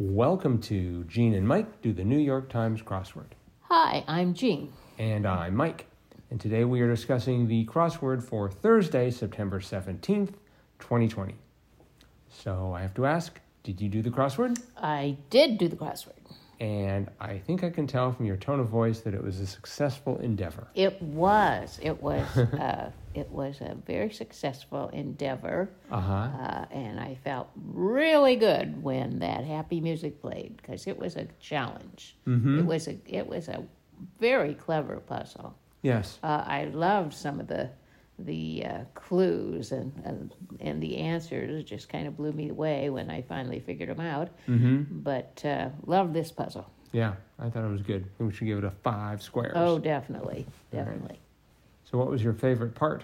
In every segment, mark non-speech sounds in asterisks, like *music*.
Welcome to Jean and Mike do the New York Times crossword. Hi, I'm Jean. And I'm Mike. And today we are discussing the crossword for Thursday, September 17th, 2020. So I have to ask, did you do the crossword? I did do the crossword. And I think I can tell from your tone of voice that it was a successful endeavor. It was. It was. *laughs* uh, it was a very successful endeavor, Uh-huh. uh, and I felt really good when that happy music played because it was a challenge. Mm-hmm. It was a. It was a very clever puzzle. Yes. Uh, I loved some of the the uh, clues and, and and the answers. It just kind of blew me away when I finally figured them out. Mm-hmm. But uh, loved this puzzle. Yeah, I thought it was good. We should give it a five squares. Oh, definitely, definitely. So what was your favorite part?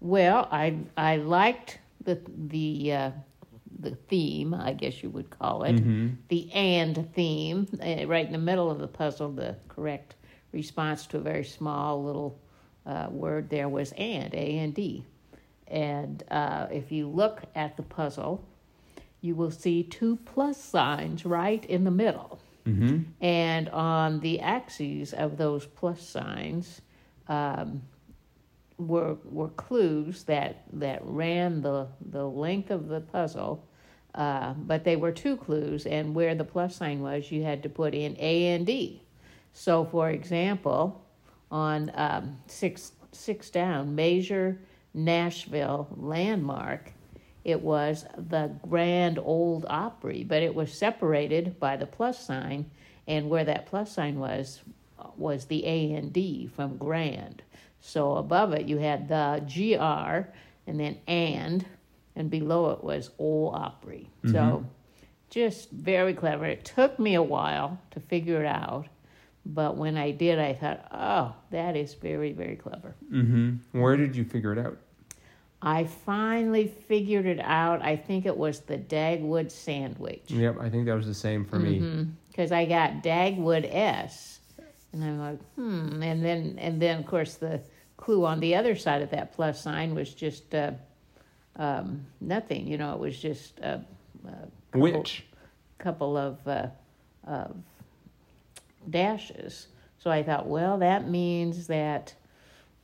Well, I I liked the the uh, the theme, I guess you would call it, Mm-hmm. the and theme, uh, right in the middle of the puzzle. The correct response to a very small little uh, word there was and, A and D. And uh, if you look at the puzzle, you will see two plus signs right in the middle. Mm-hmm. And on the axes of those plus signs um, were were clues that that ran the the length of the puzzle, uh, but they were two clues, and where the plus sign was, you had to put in A and D. So, for example, on um, six six down, major Nashville landmark. It was the Grand Old Opry, but it was separated by the plus sign, and where that plus sign was was the A and D from Grand. So above it you had the GR, and then and, and below it was Old Opry. So just very clever. It took me a while to figure it out, but when I did, I thought, oh, that is very, very clever. Mm-hmm. Where did you figure it out? I finally figured it out. I think it was the Dagwood sandwich. Yep, I think that was the same for me. Because I got Dagwood S, and I'm like, hmm. And then, and then, of course, the clue on the other side of that plus sign was just uh, um, nothing. You know, it was just a, a couple, Which? couple of, uh, of dashes. So I thought, well, that means that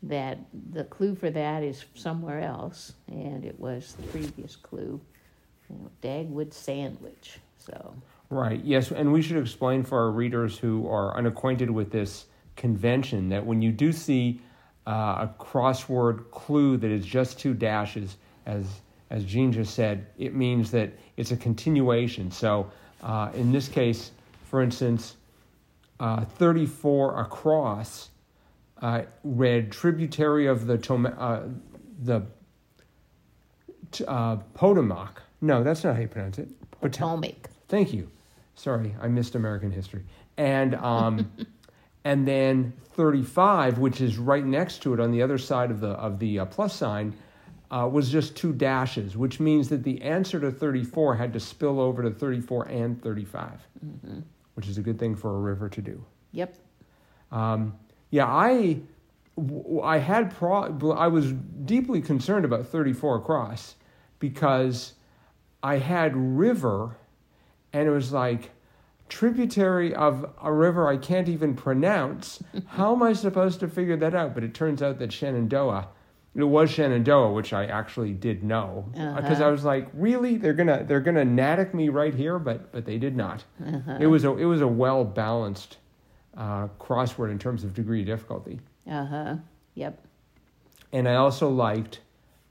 that the clue for that is somewhere else, and it was the previous clue, you know, Dagwood sandwich. So Right, yes, and we should explain for our readers who are unacquainted with this convention that when you do see uh, a crossword clue that is just two dashes, as as Jean just said, it means that it's a continuation. So uh, in this case, for instance, uh, 34 across uh, read tributary of the Toma- uh, the t- uh, Potomac. No, that's not how you pronounce it. Potomac. Thank you. Sorry, I missed American history. And um, *laughs* and then 35, which is right next to it on the other side of the of the uh, plus sign, uh, was just two dashes, which means that the answer to 34 had to spill over to 34 and 35, which is a good thing for a river to do. Yep. Um, yeah, I I had pro- I was deeply concerned about 34 across because I had river, and it was like tributary of a river I can't even pronounce. *laughs* How am I supposed to figure that out? But it turns out that Shenandoah. It was Shenandoah, which I actually did know, because I was like, "Really? They're gonna they're gonna natick me right here?" But but they did not. It was a it was a well balanced uh, crossword in terms of degree of difficulty. Uh huh. Yep. And I also liked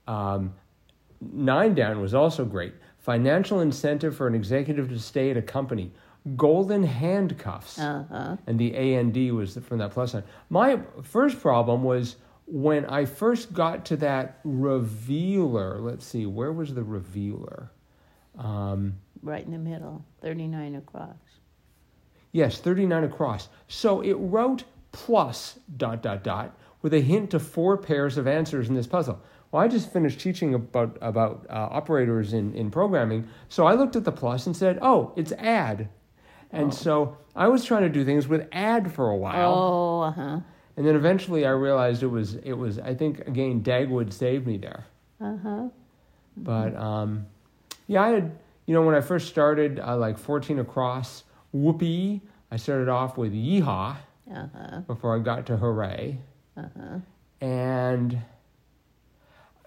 um, nine down was also great. Financial incentive for an executive to stay at a company. Golden handcuffs. Uh huh. And the A and D was from that plus sign. My first problem was when I first got to that revealer. Let's see, where was the revealer? Um, Right in the middle. Thirty nine across. Yes, 39 across. So it wrote plus dot dot dot with a hint to four pairs of answers in this puzzle. Well, I just finished teaching about about uh, operators in, in programming, so I looked at the plus and said, "Oh, it's add," and so I was trying to do things with add for a while, Oh, uh huh. and then eventually I realized it was it was I think again Dagwood saved me there. Uh huh. But um, yeah, I had you know, when I first started, uh, like 14 across, whoopee, I started off with yeehaw Uh-huh. before I got to hooray. Uh-huh. And,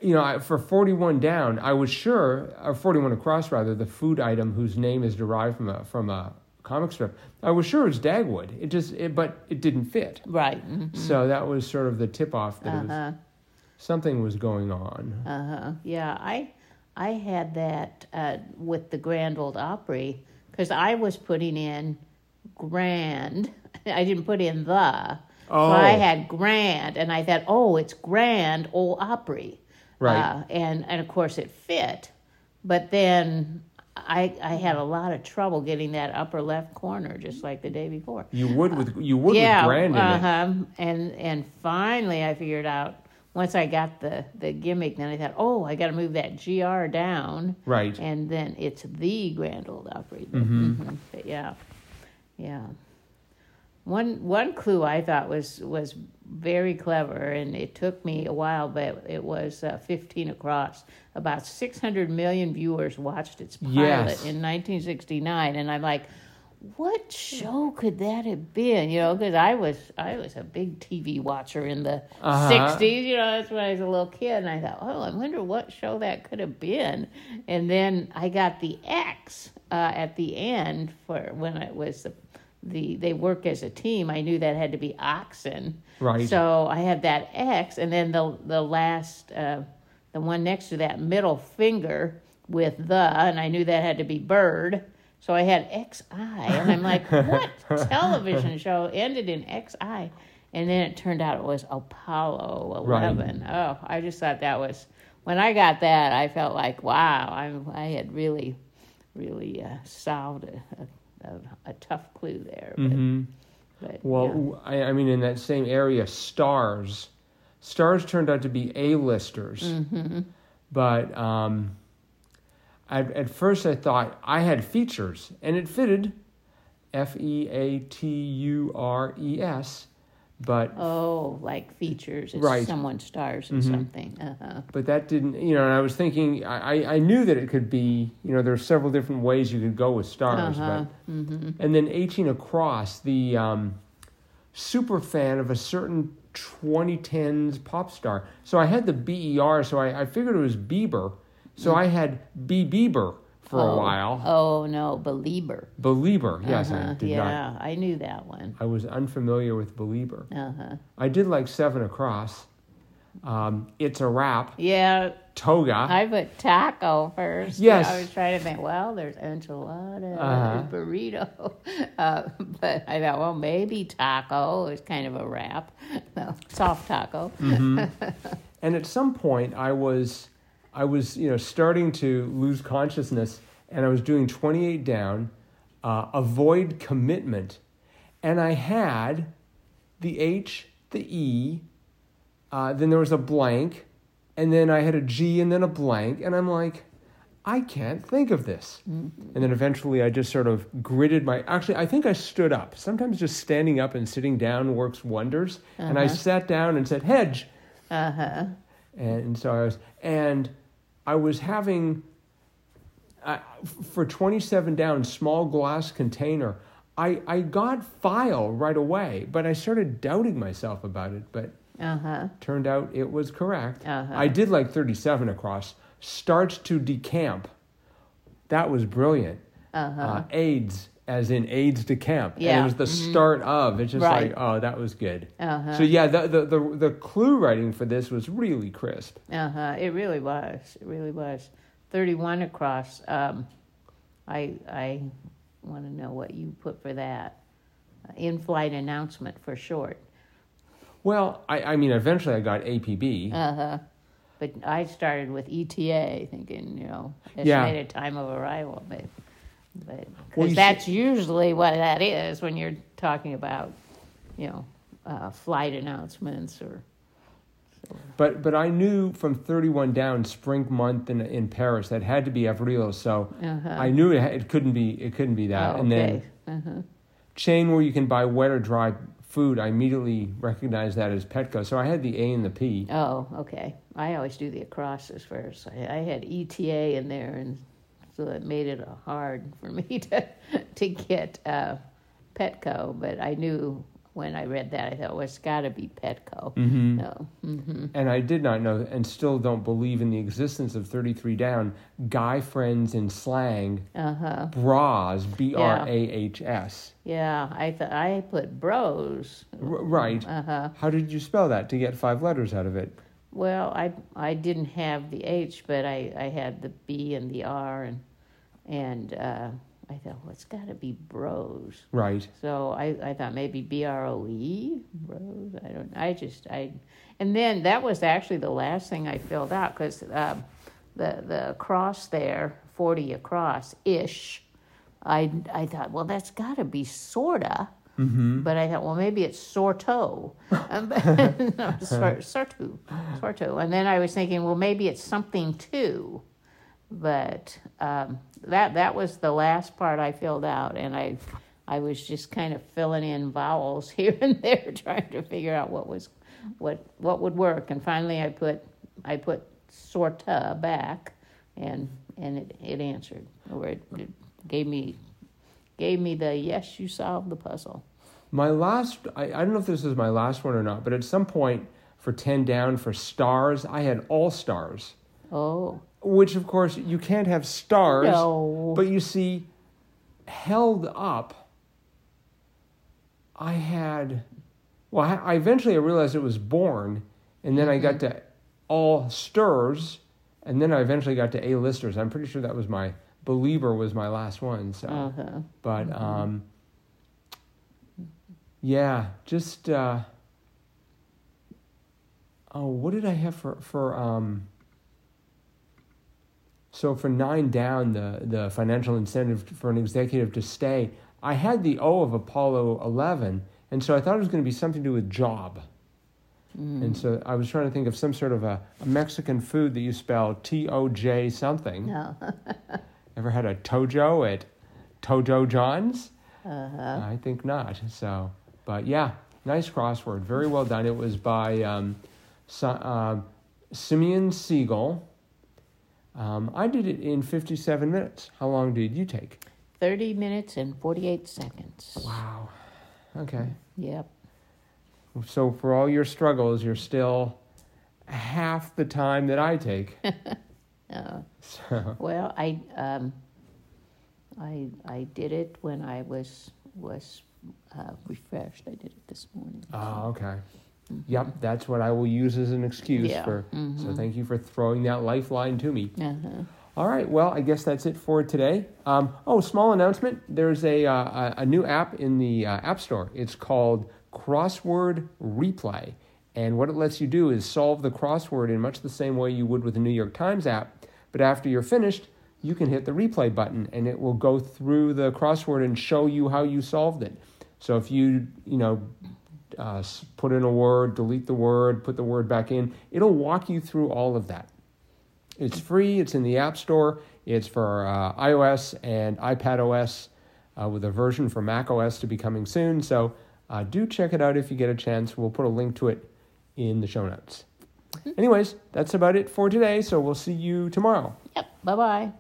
you know, I, for 41 down, I was sure, or 41 across rather, the food item whose name is derived from a, from a comic strip, I was sure it was Dagwood. It just, it, but it didn't fit. Right. mhm. So that was sort of the tip off that it was, Uh-huh. something was going on. Uh-huh. Yeah, I I had that uh, with the Grand Old Opry because I was putting in grand. *laughs* I didn't put in the. Oh. So I had grand, and I thought, oh, it's Grand Old Opry. Right. Uh, and and of course it fit, but then I I had a lot of trouble getting that upper left corner, just like the day before. You would with you would yeah, with Grand uh-huh. And and finally, I figured out once I got the the gimmick. Then I thought, oh, I got to move that gr down, Right. and then it's the Grand Old Opry. But, Mhm. mhm, but yeah, yeah. One one clue I thought was was very clever, and it took me a while, but it was uh, 15 across. About 600 million viewers watched its pilot Yes. in 1969, and I'm like, what show could that have been? You know, because I was I was a big TV watcher in the Uh-huh. 60s. You know, that's when I was a little kid, and I thought, oh, I wonder what show that could have been. And then I got the X uh, at the end for when it was the, the they work as a team. I knew that had to be oxen. Right. So I had that X, and then the the last uh, the one next to that middle finger with the, and I knew that had to be bird. So I had XI, and I'm like, *laughs* what television show ended in XI? And then it turned out it was Apollo Right. 11. Oh, I just thought that was, when I got that, I felt like, wow, I, I had really, really uh, solved a, a, a, a tough clue there. But, hmm but Well, I, I mean, in that same area, stars, stars turned out to be A-listers, yeah. hmm but um, I, at first I thought I had features, and it fitted, F E A T U R E S, but Oh, like features. It's Right. someone stars in Mhm. something. Uh-huh. but that didn't, you know. And I was thinking, I, I- knew that it could be, you know, there are several different ways you could go with stars, Uh-huh. but hmm And then 18 across, the um, super fan of a certain 2010s pop star. So I had the BER, so I, I figured it was Bieber. So I had B Bieber for oh. a while. Oh, no, Belieber. Belieber, yes, I Uh-huh. did yeah, not. I knew that one. I was unfamiliar with Belieber. Uh-huh. I did like Seven Across. Um, it's a Wrap. Yeah, Toga. I put taco first. Yes. I was trying to think, well, there's enchilada, Uh-huh. there's burrito. *laughs* Uh, but I thought, well, maybe taco is kind of a wrap. *laughs* No, soft taco. Mhm. *laughs* and at some point, I was, I was, you know, starting to lose consciousness, and I was doing 28 down, uh, avoid commitment, and I had the H, the E, uh, then there was a blank, and then I had a G, and then a blank, and I'm like, I can't think of this. And then eventually I just sort of gritted my. Actually, I think I stood up. Sometimes just standing up and sitting down works wonders. And I Uh-huh. sat down and said, Hedge. Uh-huh. And so I was, and I was having, uh, for 27 down, small glass container, I, I got file right away, but I started doubting myself about it, but Uh-huh. turned out it was correct. Uh-huh. I did like 37 across. Starts to decamp. That was brilliant. Uh-huh. Uh, AIDS, as in AIDS to camp. And it was the Mhm. start of. It's just Right. like, oh, that was good. Uh-huh. So yeah, the, the the the clue writing for this was really crisp. Uh-huh. It really was. It really was. 31 across. Um, I I want to know what you put for that. Uh, in-flight announcement for short. Well, I, I mean, eventually I got APB. Uh-huh. But I started with ETA thinking, you know, Yeah. estimated time of arrival, but because Well, that's usually what that is when you're talking about, you know, uh, flight announcements or But but I knew from 31 down, spring month in in Paris, that had to be Avril. So uh-huh. I knew it, it couldn't be it couldn't be that. Oh, And then uh-huh. chain where you can buy wet or dry food, I immediately recognized that as Petco. So I had the A and the P. Oh, okay. I always do the acrosses first. I, I had ETA in there and so it made it hard *laughs* for me to to get uh, Petco. But I knew when I read that, I thought, well, it's got to be Petco. Mm-hmm. No. hmm And I did not know, and still don't believe in the existence of 33 down. Guy friends in slang, Uh huh. brahs, B R A H S. Yeah, I thought I put bros. R- Right. Uh huh. How did you spell that to get five letters out of it? Well, I I didn't have the H, but I, I had the B and the R, and and uh, I thought, well, it's got to be bros. Right. So I, I thought maybe B R O E bros. I don't. I just I, and then that was actually the last thing I filled out because um, the the cross there, forty across ish. I I thought, well, that's got to be sorta. Mm-hmm. But I thought, well, maybe it's Sorto. Um, *laughs* *laughs* no, sor, sortu, Sorto. And then I was thinking, well, maybe it's something too. But um, that that was the last part I filled out, and I I was just kind of filling in vowels *laughs* here and there, trying to figure out what was what what would work. And finally, I put I put sorta back, and and it, it answered, or it, it gave me gave me the yes, you solved the puzzle. My last, I, I don't know if this is my last one or not, but at some point for 10 down for stars, I had all stars, Oh which of course you can't have stars. no! But you see, held up, I had, well, I, eventually I realized it was born, and then I got to all stirs, and then I eventually got to A-listers. I'm pretty sure that was my Belieber was my last one. So, uh-huh. but um, yeah, just uh, oh, what did I have for for um? So for nine down, the the financial incentive for an executive to stay, I had the O of Apollo eleven, and so I thought it was going to be something to do with job. Mm. And so I was trying to think of some sort of a, a Mexican food that you spell T O J something. No. *laughs* Ever had a Tojo at Tojo John's? Uh-huh. I think not. So, but yeah, nice crossword. Very well done. It was by um, uh, Simeon Siegel. Um, I did it in 57 minutes. How long did you take? 30 minutes and 48 seconds. Wow. Okay. Yep. So for all your struggles, you're still half the time that I take. *laughs* Uh, So, *laughs* well, I um, I I did it when I was was uh, refreshed. I did it this morning. oh, okay. Yep, that's what I will use as an excuse Yeah. for. So Mhm. thank you for throwing that lifeline to me. Uh-huh. All right. Well, I guess that's it for today. Um, oh, small announcement. There's a, uh, a a new app in the uh, App Store. It's called Crossword Replay. And what it lets you do is solve the crossword in much the same way you would with the New York Times app. But after you're finished, you can hit the replay button and it will go through the crossword and show you how you solved it. So if you, you know, uh, put in a word, delete the word, put the word back in, it'll walk you through all of that. It's free. It's in the App Store. It's for uh, iOS and iPad OS, uh, with a version for Mac OS to be coming soon. So uh, do check it out if you get a chance. We'll put a link to it in the show notes. Anyways, that's about it for today. So we'll see you tomorrow. Yep. Bye bye.